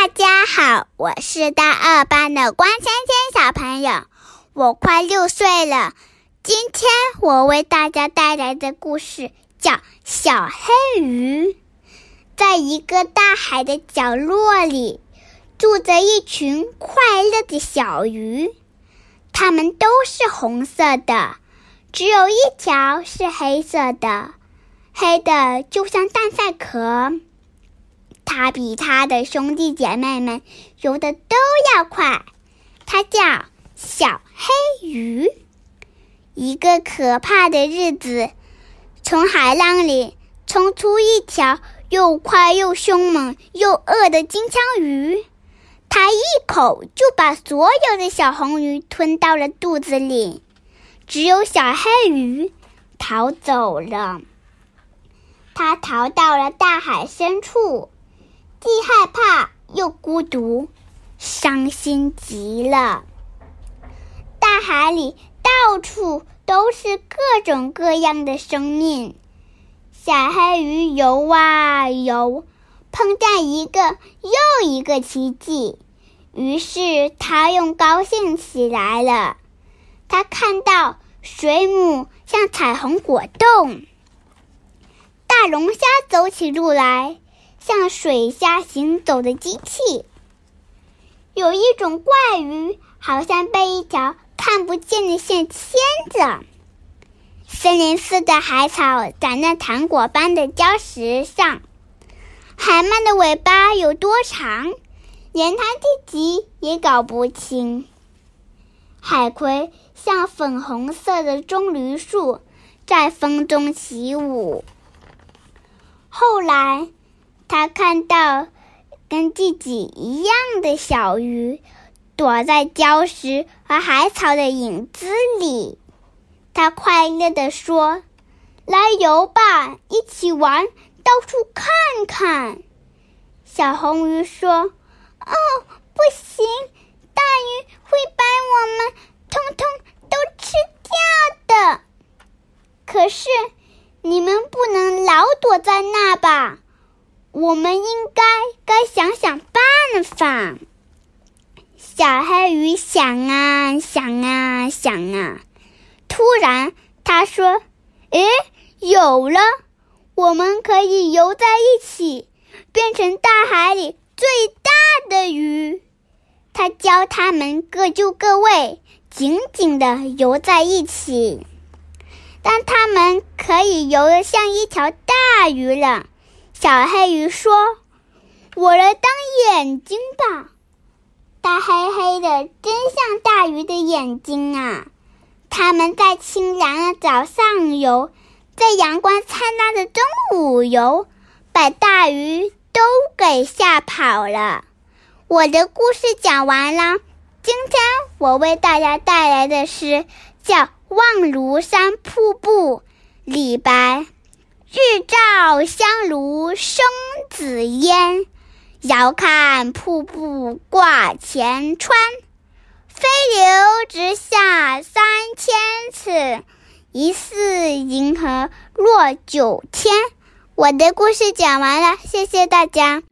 大家好，我是大二班的关芊芊小朋友，我快六岁了。今天我为大家带来的故事叫《小黑鱼》。在一个大海的角落里，住着一群快乐的小鱼，它们都是红色的，只有一条是黑色的，黑的就像蛋赛壳。它比它的兄弟姐妹们游的都要快，它叫小黑鱼。一个可怕的日子，从海浪里冲出一条又快又凶猛又饿的金枪鱼，它一口就把所有的小红鱼吞到了肚子里，只有小黑鱼逃走了。它逃到了大海深处。既害怕又孤独，伤心极了。大海里到处都是各种各样的生命。小黑鱼游啊游，碰见一个又一个奇迹，于是它又高兴起来了。它看到水母像彩虹果冻，大龙虾走起路来。像水下行走的机器，有一种怪鱼，好像被一条看不见的线牵着。森林似的海草长在糖果般的礁石上，海鳗的尾巴有多长，连它自己也搞不清。海葵像粉红色的棕榈树，在风中起舞。后来。他看到跟自己一样的小鱼，躲在礁石和海草的影子里。他快乐地说：“来游吧，一起玩，到处看看。”小红鱼说：“哦，不行，大鱼会把我们通通都吃掉的。可是你们不能老躲在那吧？”我们应该该想想办法。小黑鱼想啊想啊想啊，突然他说：“诶，有了！我们可以游在一起，变成大海里最大的鱼。”他教他们各就各位，紧紧的游在一起。但他们可以游得像一条大鱼了。小黑鱼说：“我来当眼睛吧，大黑黑的，真像大鱼的眼睛啊！”它们在清凉的早上游，在阳光灿烂的中午游，把大鱼都给吓跑了。我的故事讲完了，今天我为大家带来的是叫《望庐山瀑布》，李白。日照香炉生紫烟，遥看瀑布挂前川。飞流直下三千尺，疑似银河落九天。我的故事讲完了，谢谢大家。